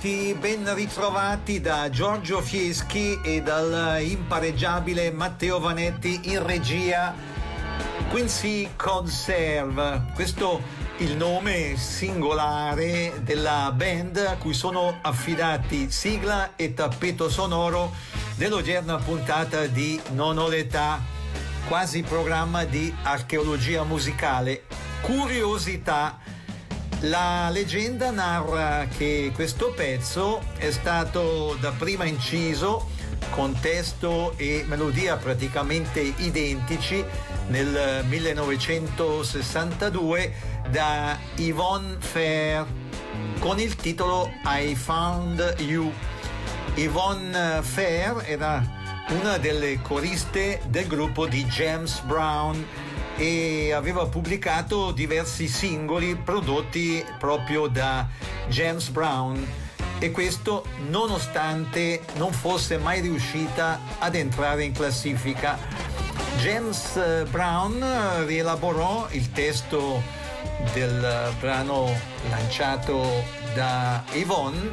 Ritrovati, ben ritrovati da Giorgio Fieschi e dal impareggiabile Matteo Vanetti in regia Quincy Conserve. Questo è il nome singolare della band a cui sono affidati sigla e tappeto sonoro dell'odierna puntata di Non ho l'età, quasi programma di archeologia musicale. Curiosità la leggenda narra che questo pezzo è stato dapprima inciso con testo e melodia praticamente identici nel 1962 da Yvonne Fair con il titolo I Found You. Yvonne Fair era una delle coriste del gruppo di James Brown e aveva pubblicato diversi singoli prodotti proprio da James Brown e questo nonostante non fosse mai riuscita ad entrare in classifica. James eh, Brown rielaborò il testo del brano lanciato da Yvonne,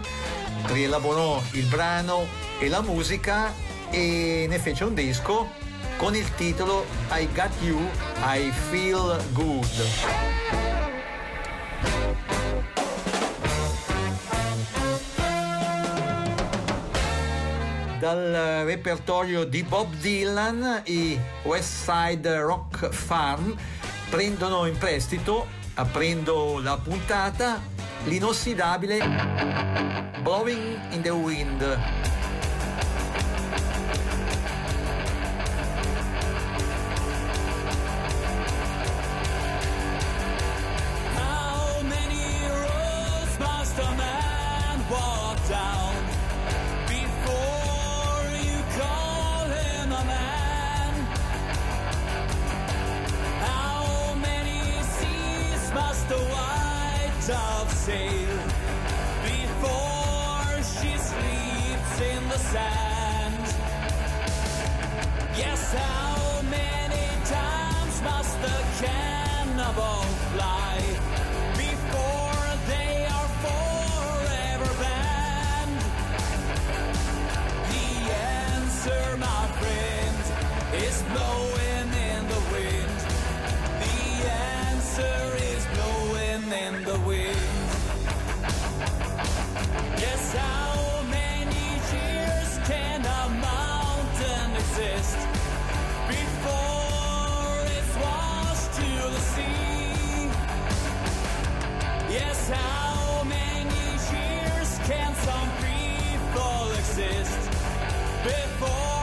rielaborò il brano e la musica e ne fece un disco con il titolo I Got You, I Feel Good. dal repertorio di Bob Dylan i West Side Rock Farm prendono in prestito, aprendo la puntata, l'inossidabile Blowing in the Wind exist before.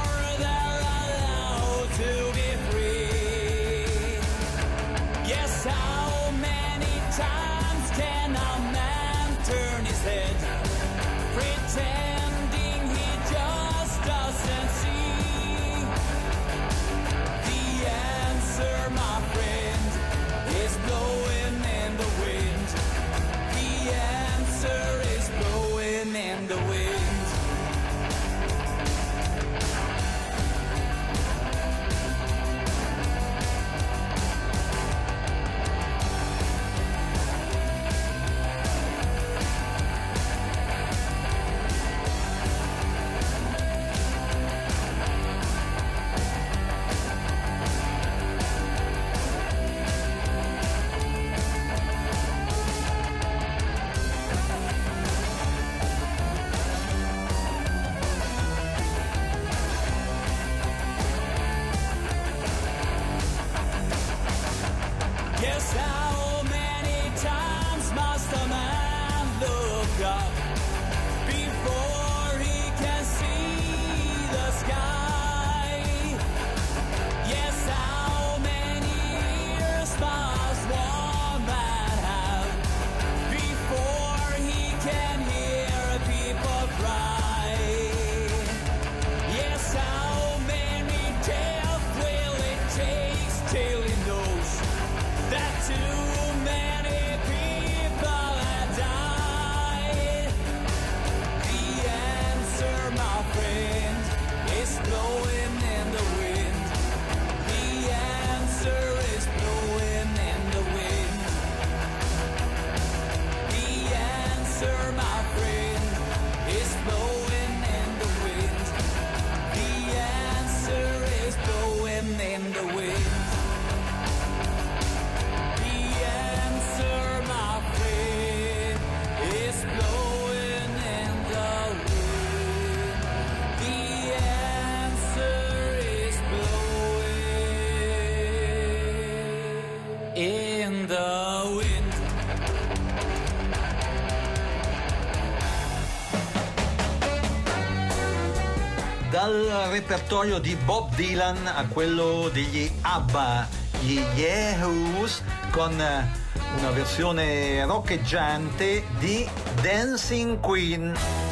Repertorio di Bob Dylan a quello degli ABBA, gli Yahoos, con una versione roccheggiante di Dancing Queen.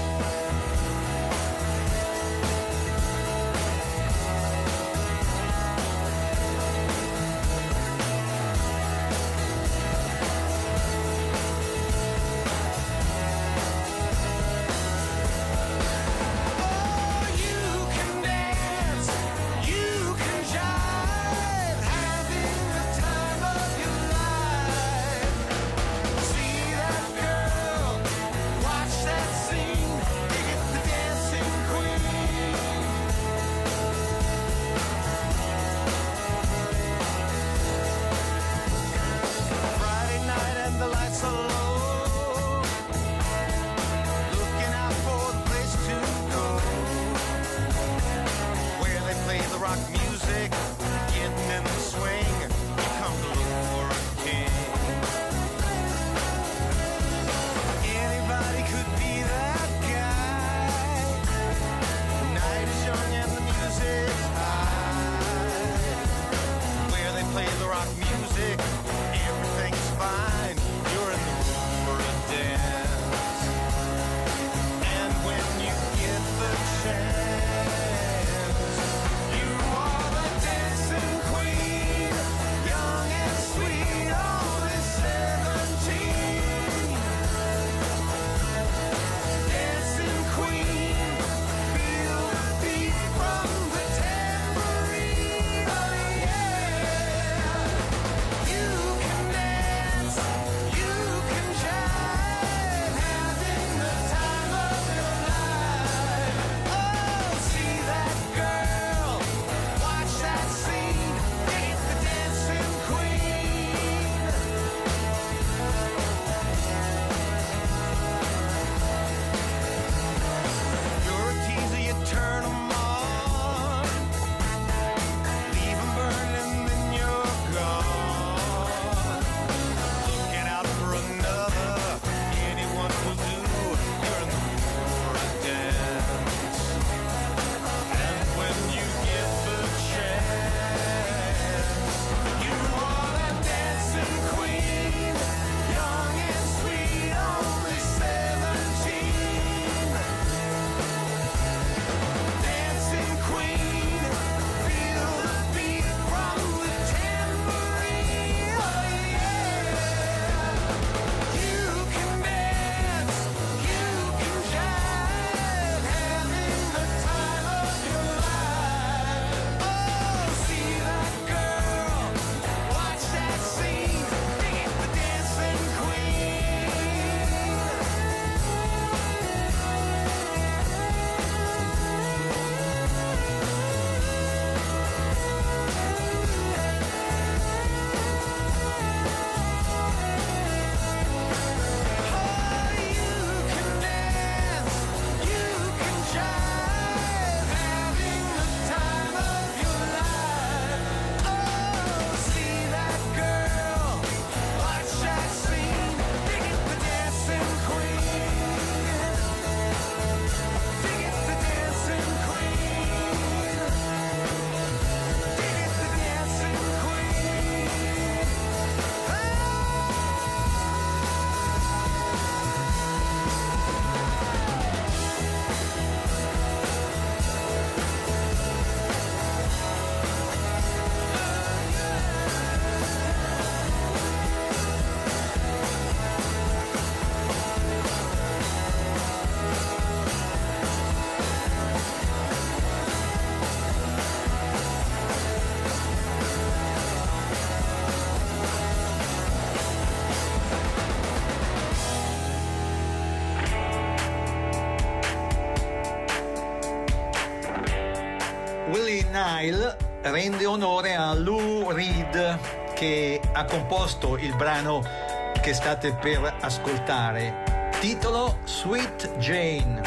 Rende onore a Lou Reed che ha composto il brano che state per ascoltare. Titolo Sweet Jane.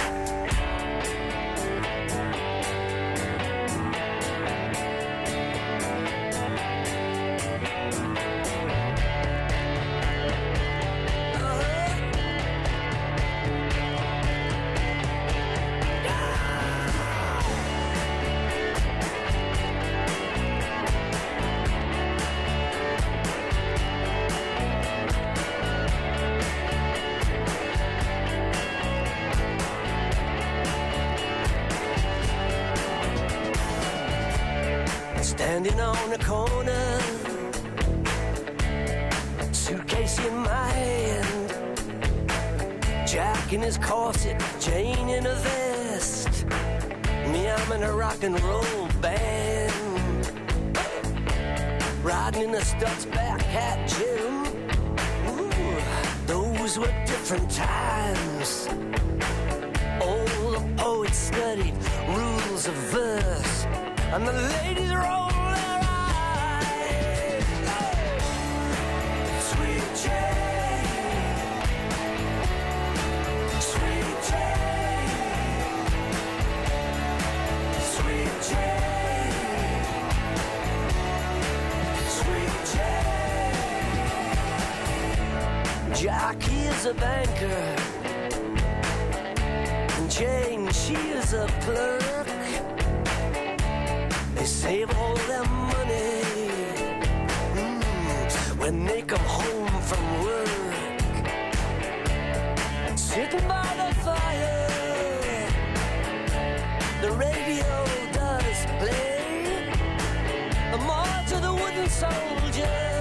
Stutz back at Jim. Ooh, those were different times. Oh, oh, All the poets studied rules of verse, and the ladies soldier.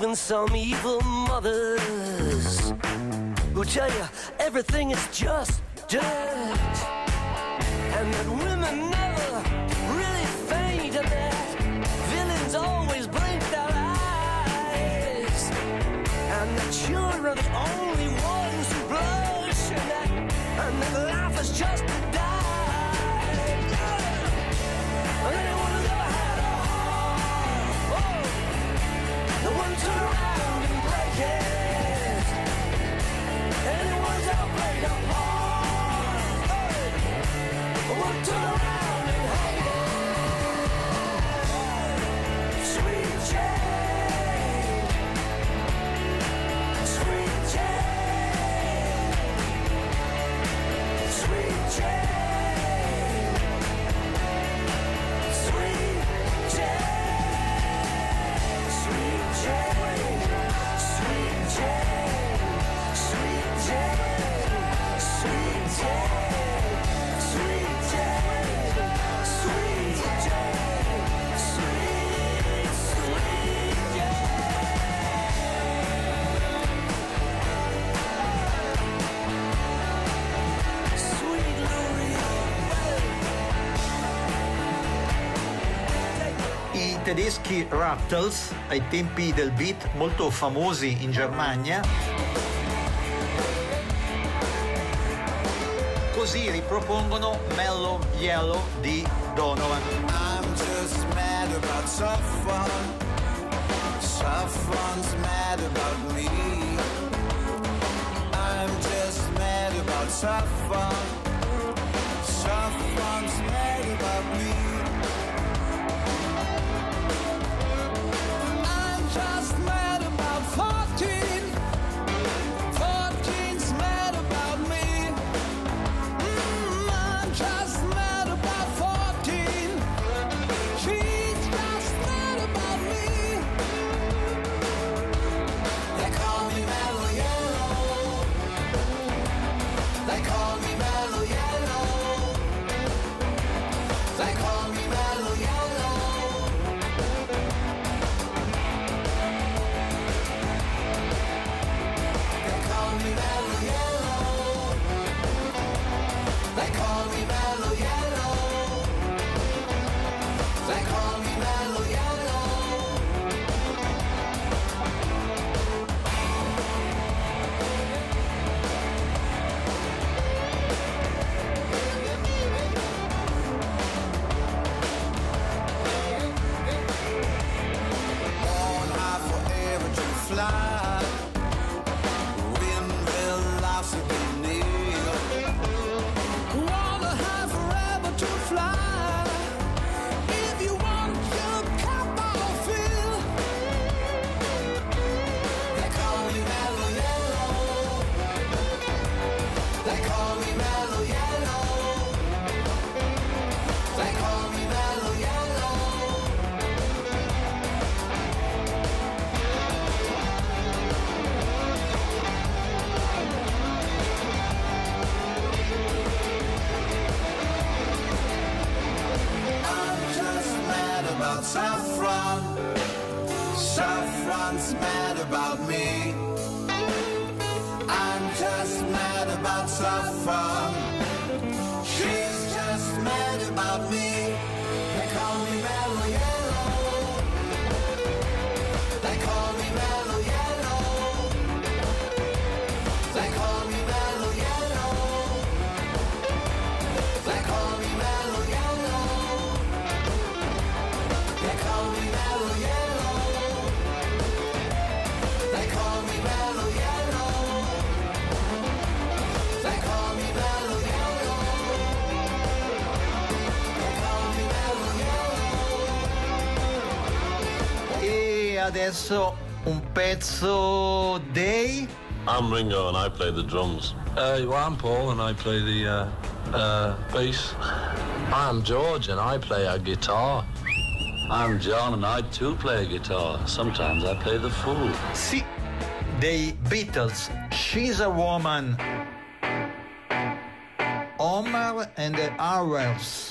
Even some evil mothers who tell you everything is just dirt. And that women never really faint, and that villains always blink their eyes. And the children are the only ones who blush, and that, and that life is just tedeschi Rattles, ai tempi del beat molto famosi in Germania, così ripropongono Mellow Yellow di Donovan. I'm just mad about someone. Someone's mad about me. I'm just mad about someone. Someone's mad about me. adesso un pezzo dei... I'm Ringo and I play the drums. Uh, well, I'm Paul and I play the uh, uh, bass. I'm George and I play a guitar. I'm John and I too play a guitar. Sometimes I play the fool. Sì, dei Beatles. She's a woman. Omar and the Arrows.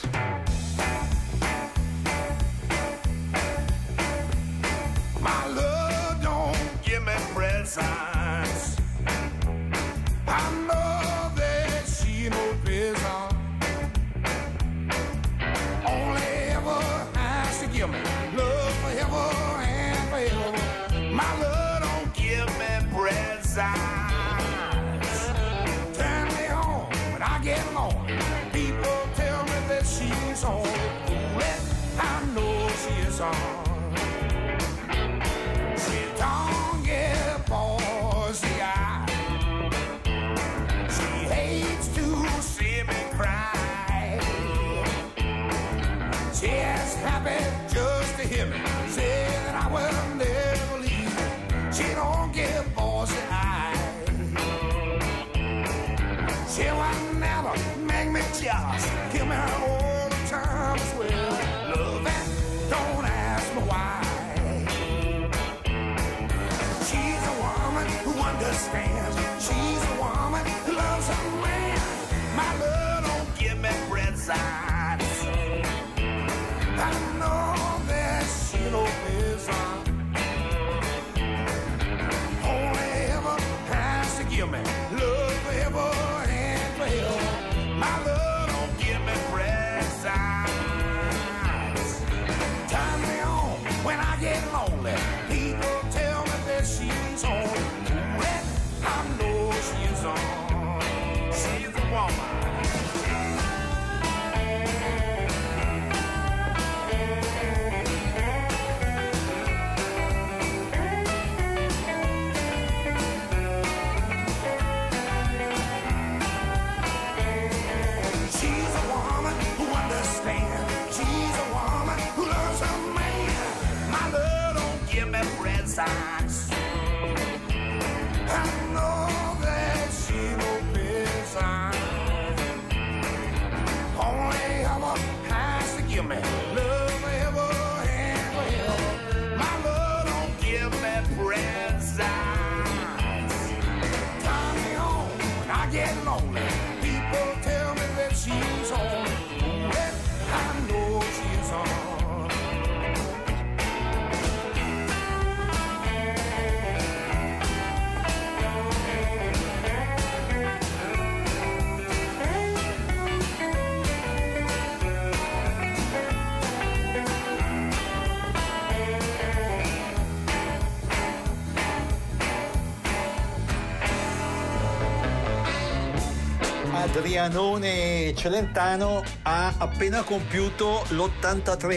Adrianone Celentano ha appena compiuto l'83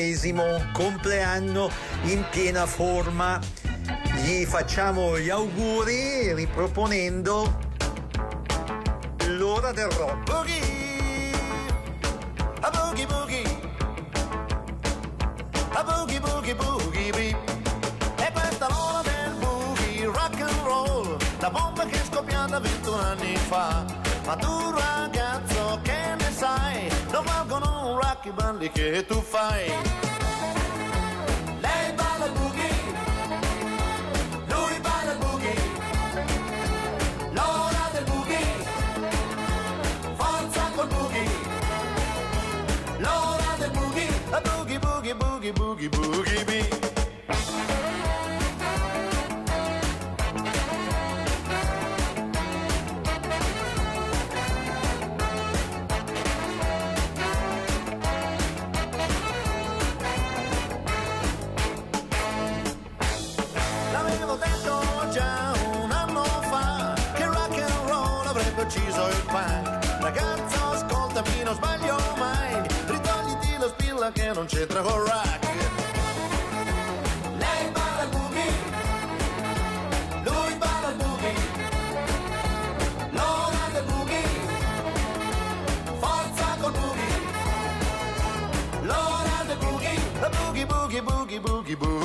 compleanno in piena forma. Gli facciamo gli auguri riproponendo l'ora del rock. balli, balli che tu fai. Lei balla il boogie, lui balla il boogie, l'ora del boogie, forza col boogie, l'ora del boogie, boogie boogie boogie boogie boogie. non c'entra con rock Lei balla il boogie Lui balla il boogie ha del boogie Forza col boogie ha del boogie Boogie boogie boogie boogie boogie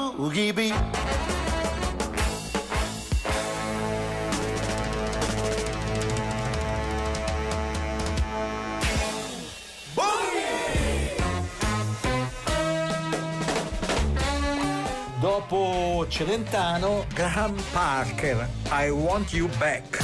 mama Oogie Bee. Dopo Celentano, Graham Parker, I Want You Back.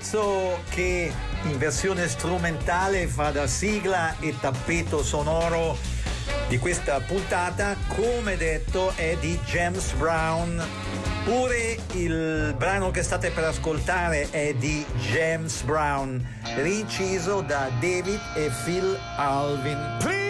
pezzo che in versione strumentale fa da sigla e tappeto sonoro di questa puntata, come detto, è di James Brown. Pure il brano che state per ascoltare è di James Brown, rinciso da David e Phil Alvin. Please!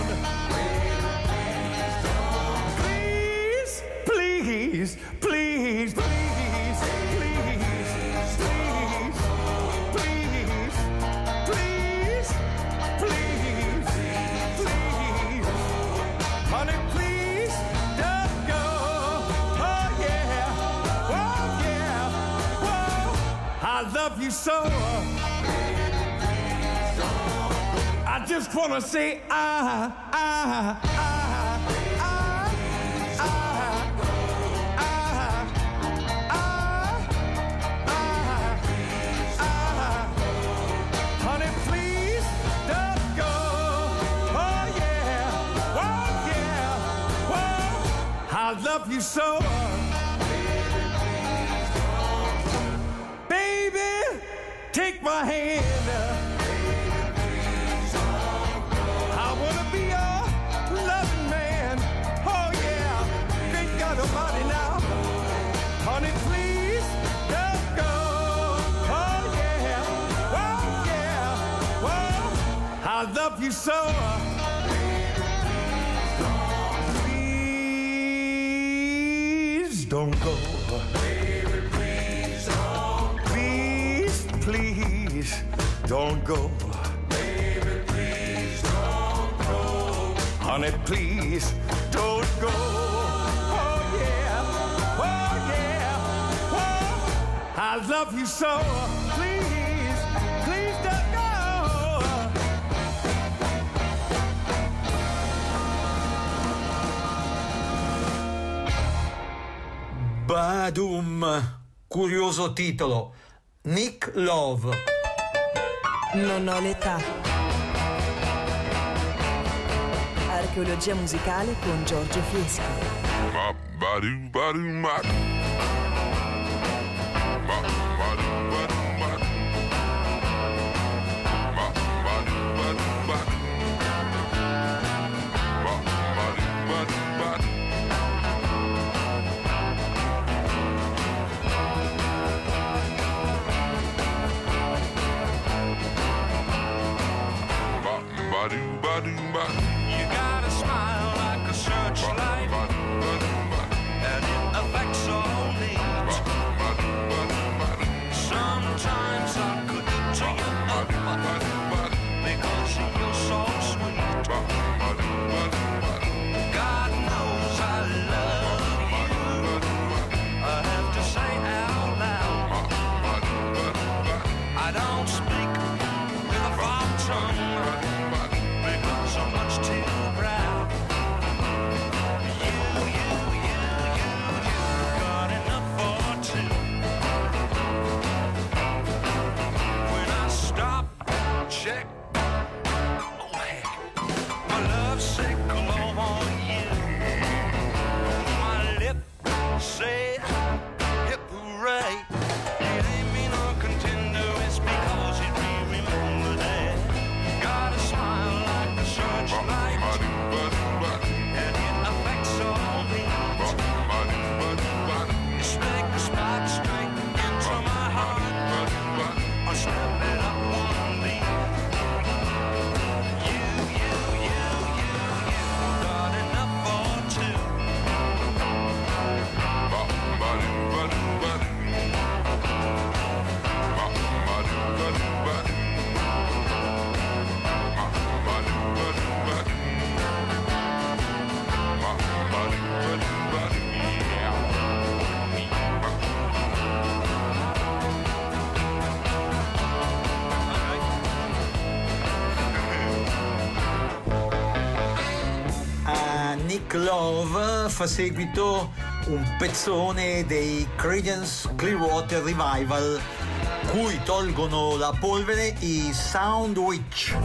soul. I just wanna say I, I, I. I love you so. be so. Please don't go. Baby, please don't go. Please, please don't go. Baby, please don't go. Honey, please don't go. Oh, oh, oh, I love you so. Badum. Curioso titolo. Nick Love. Non ho l'età. Archeologia musicale con Giorgio Fieschi. Watch fa seguito un pezzone dei Credence Clearwater Revival, cui tolgono la polvere i Sound Witch.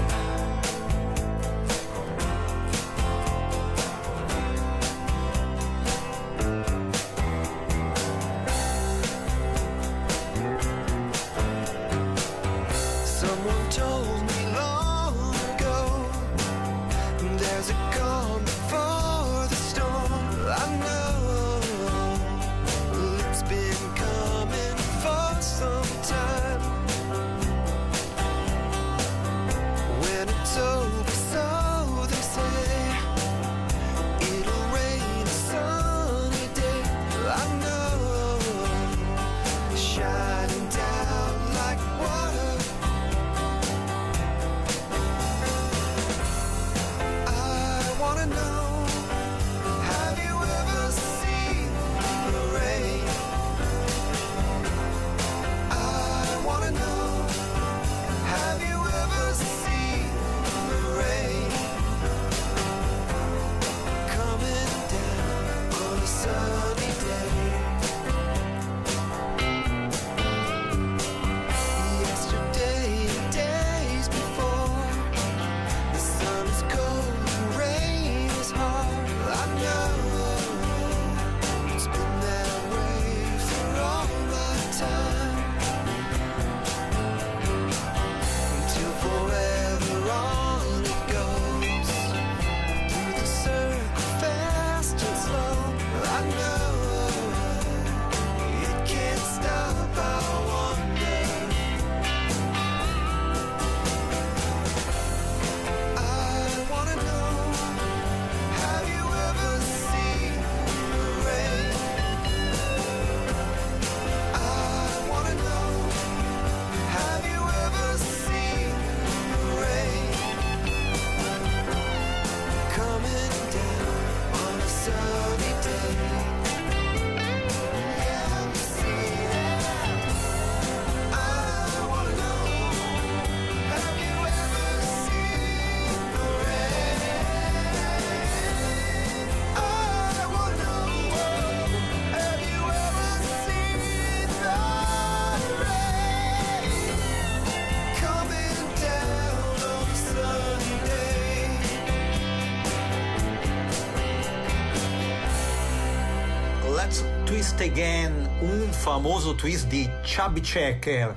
Again, un famoso twist di Chubby Checker,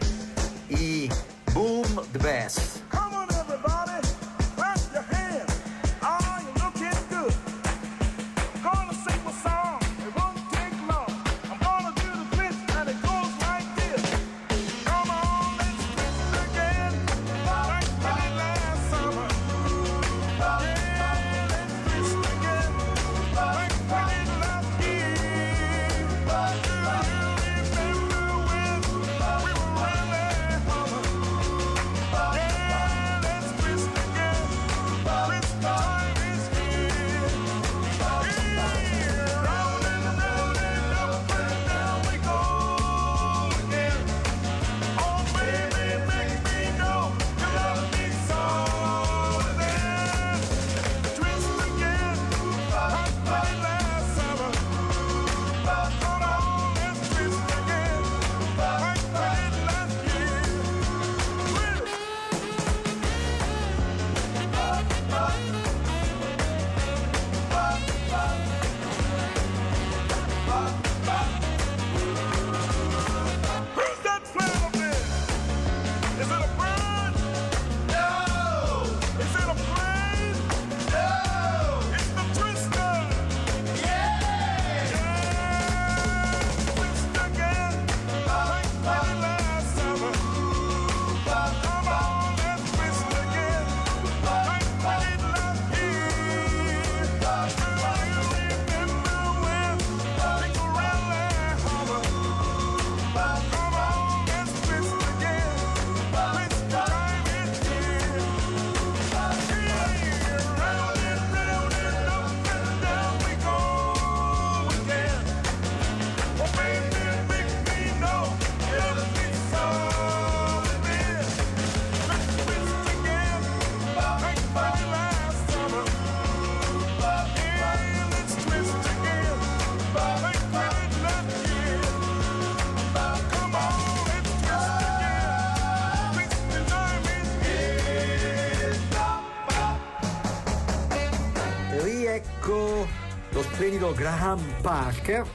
Graham Parker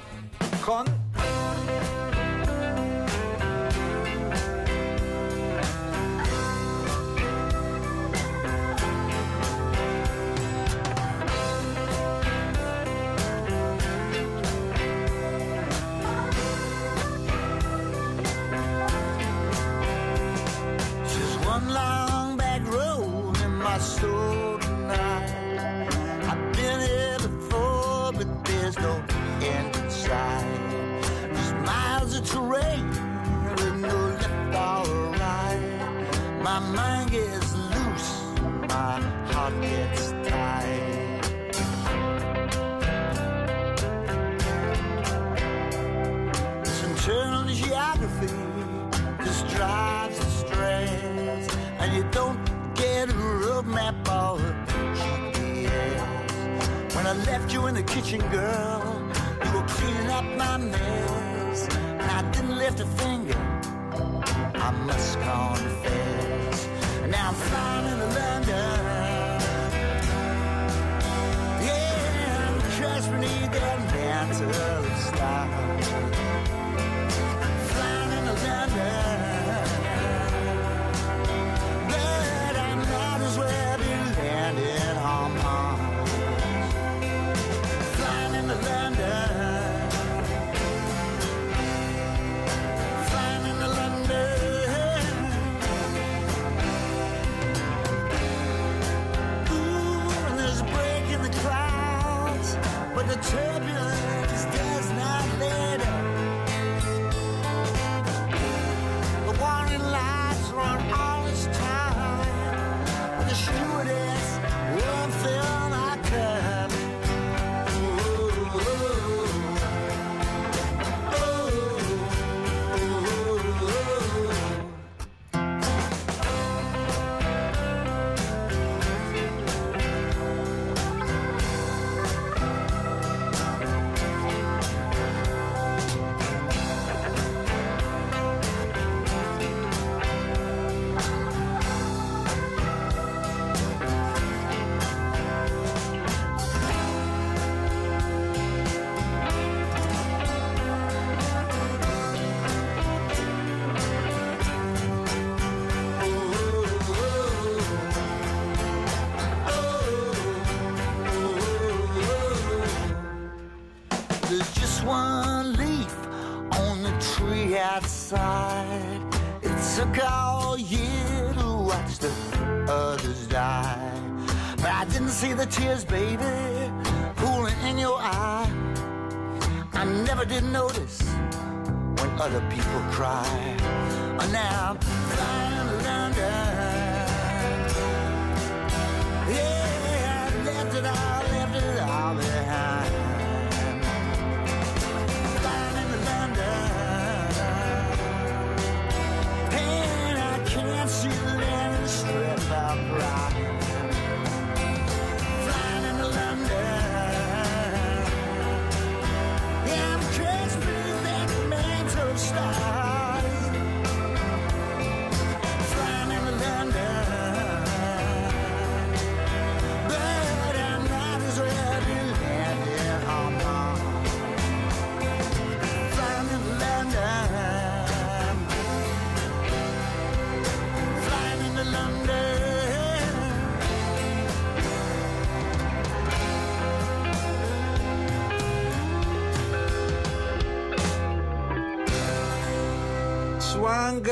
Wang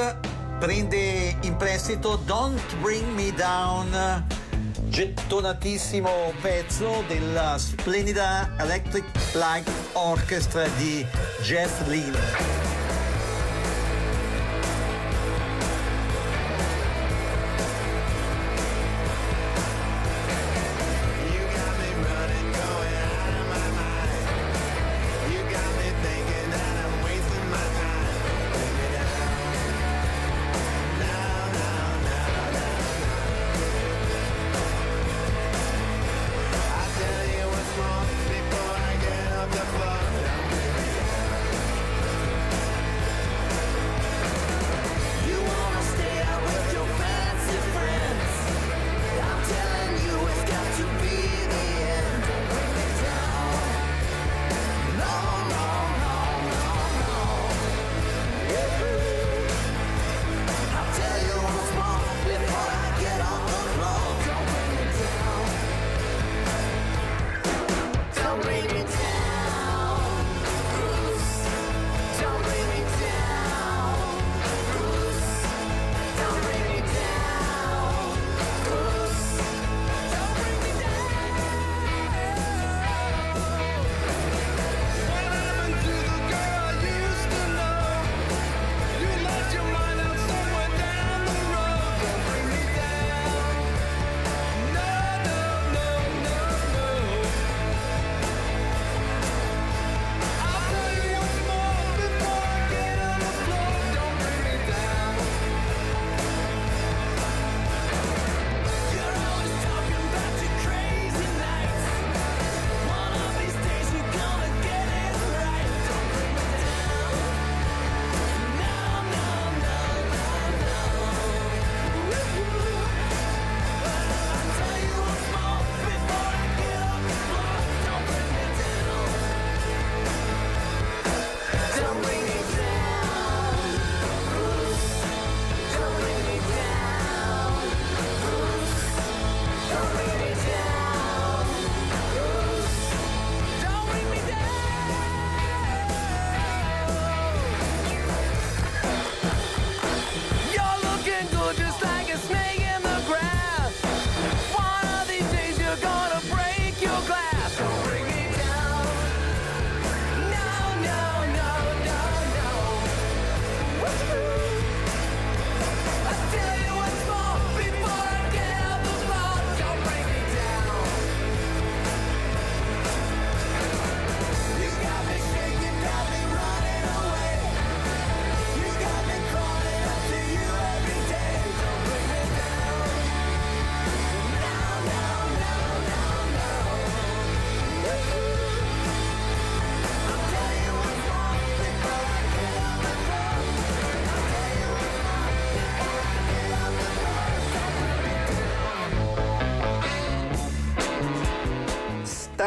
prende in prestito Don't Bring Me Down, gettonatissimo pezzo della splendida Electric Light Orchestra di Jeff Lynne.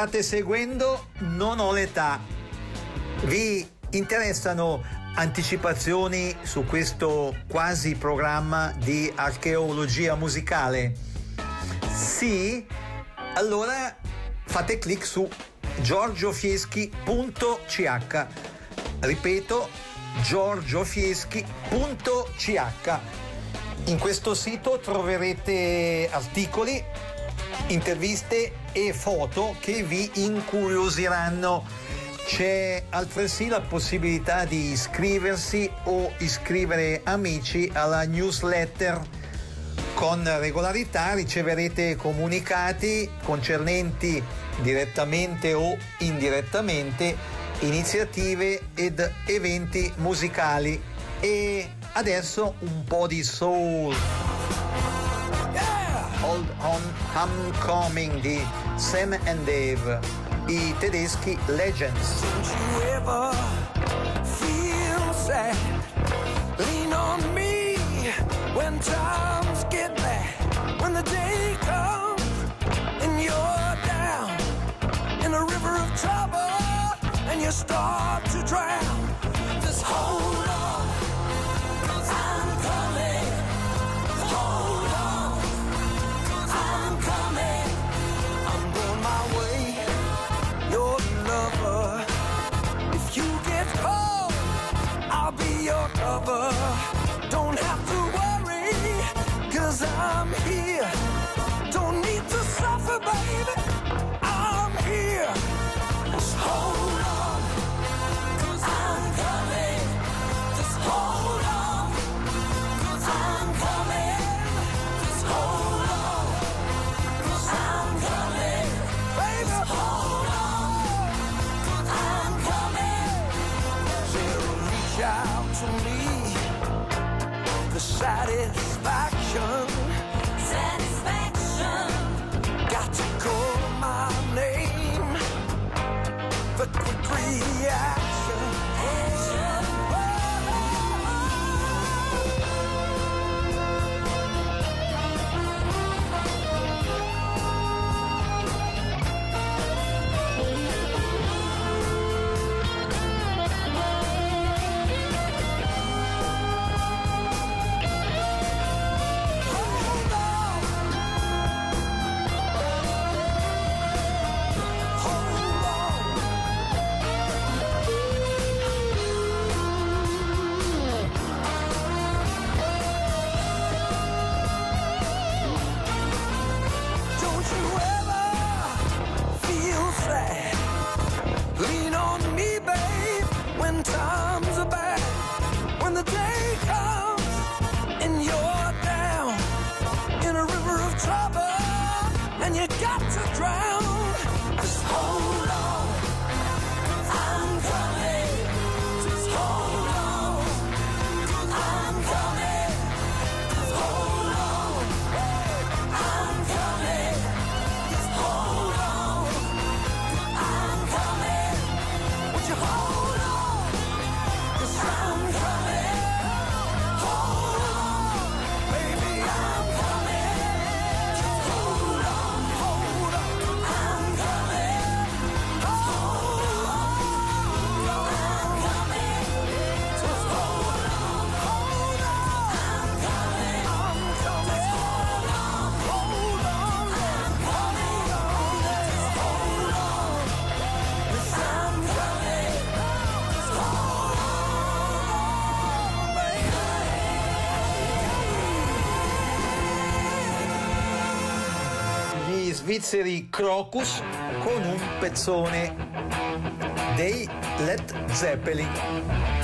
State seguendo Non ho l'età. Vi interessano anticipazioni su questo quasi programma di archeologia musicale? Sì? Allora fate clic su giorgiofieschi.ch. Ripeto, giorgiofieschi.ch. In questo sito troverete articoli, interviste e foto che vi incuriosiranno. C'è altresì la possibilità di iscriversi o iscrivere amici alla newsletter. Con regolarità riceverete comunicati concernenti direttamente o indirettamente iniziative ed eventi musicali. E adesso un po' di soul. Hold on Homecoming di Sam and Dave, i tedeschi Legends. Don't you ever feel sad? Lean on me your cover. Don't have to worry, cause I'm here. Don't need to suffer, baby. To me. The satisfaction. Satisfaction. Got to call my name. The quick reaction. Svizzeri Crocus con un pezzone dei Led Zeppelin.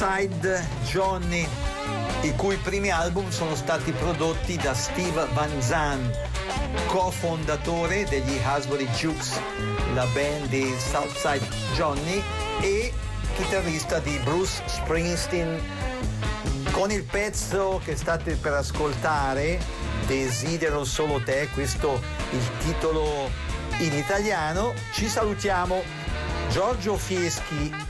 Side Johnny, i cui primi album sono stati prodotti da Steve Van Zandt, cofondatore degli Hasbury Jukes, la band di Southside Johnny e chitarrista di Bruce Springsteen. Con il pezzo che state per ascoltare, Desidero solo te, questo il titolo in italiano, ci salutiamo. Giorgio Fieschi